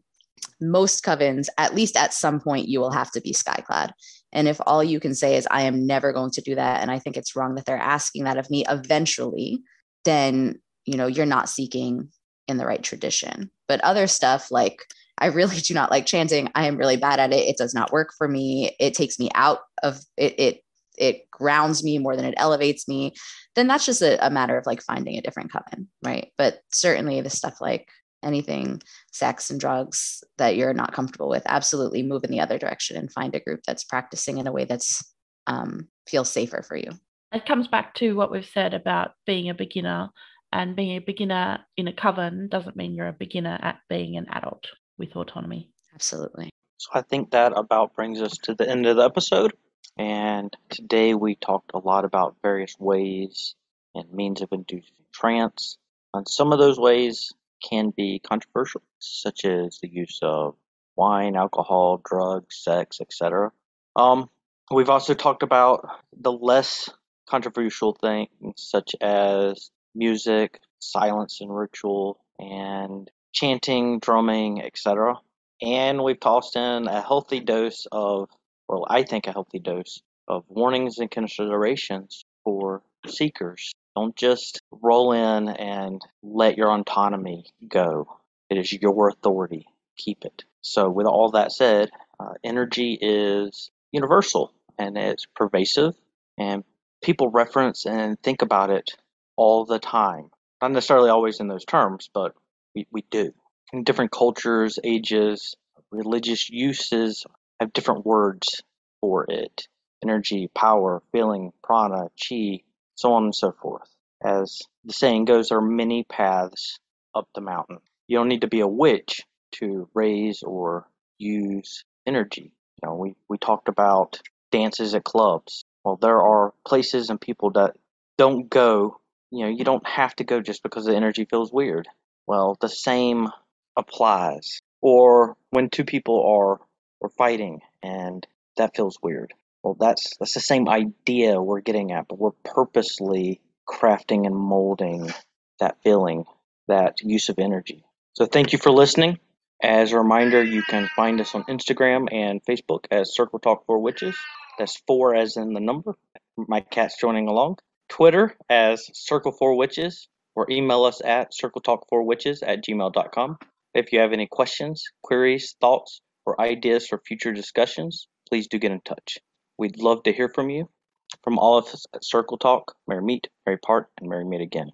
[SPEAKER 2] most covens, at least at some point, you will have to be skyclad. And if all you can say is, I am never going to do that, and I think it's wrong that they're asking that of me eventually, then, you know, you're not seeking in the right tradition. But other stuff like, I really do not like chanting. I am really bad at it. It does not work for me. It takes me out of it. It it grounds me more than it elevates me. Then that's just a, a matter of like finding a different coven, right? But certainly the stuff like anything sex and drugs that you're not comfortable with absolutely move in the other direction and find a group that's practicing in a way that's um, feels safer for you.
[SPEAKER 3] It comes back to what we've said about being a beginner and being a beginner in a coven doesn't mean you're a beginner at being an adult with autonomy.
[SPEAKER 2] Absolutely.
[SPEAKER 1] So i think that about brings us to the end of the episode and today we talked a lot about various ways and means of inducing trance. And some of those ways can be controversial, such as the use of wine, alcohol, drugs, sex, etc. Um, we've also talked about the less controversial things, such as music, silence and ritual, and chanting, drumming, etc. And we've tossed in a healthy dose of, well, I think a healthy dose of warnings and considerations for seekers don't just roll in and let your autonomy go. It is your authority. Keep it. So, with all that said, uh, energy is universal and it's pervasive, and people reference and think about it all the time. Not necessarily always in those terms, but we, we do. In different cultures, ages, religious uses have different words for it energy, power, feeling, prana, chi, so on and so forth. As the saying goes, there are many paths up the mountain. You don't need to be a witch to raise or use energy. You know, we, we talked about dances at clubs. Well, there are places and people that don't go, you know, you don't have to go just because the energy feels weird. Well, the same applies. Or when two people are, are fighting and that feels weird. Well, that's that's the same idea we're getting at, but we're purposely crafting and molding that feeling, that use of energy. So thank you for listening. As a reminder, you can find us on Instagram and Facebook as Circle Talk for Witches. That's four as in the number. My cat's joining along. Twitter as Circle for Witches, or email us at circletalk4witches at gmail.com. If you have any questions, queries, thoughts, or ideas for future discussions, please do get in touch. We'd love to hear from you. From all of us at Circle Talk, merry meet, merry part, and merry meet again.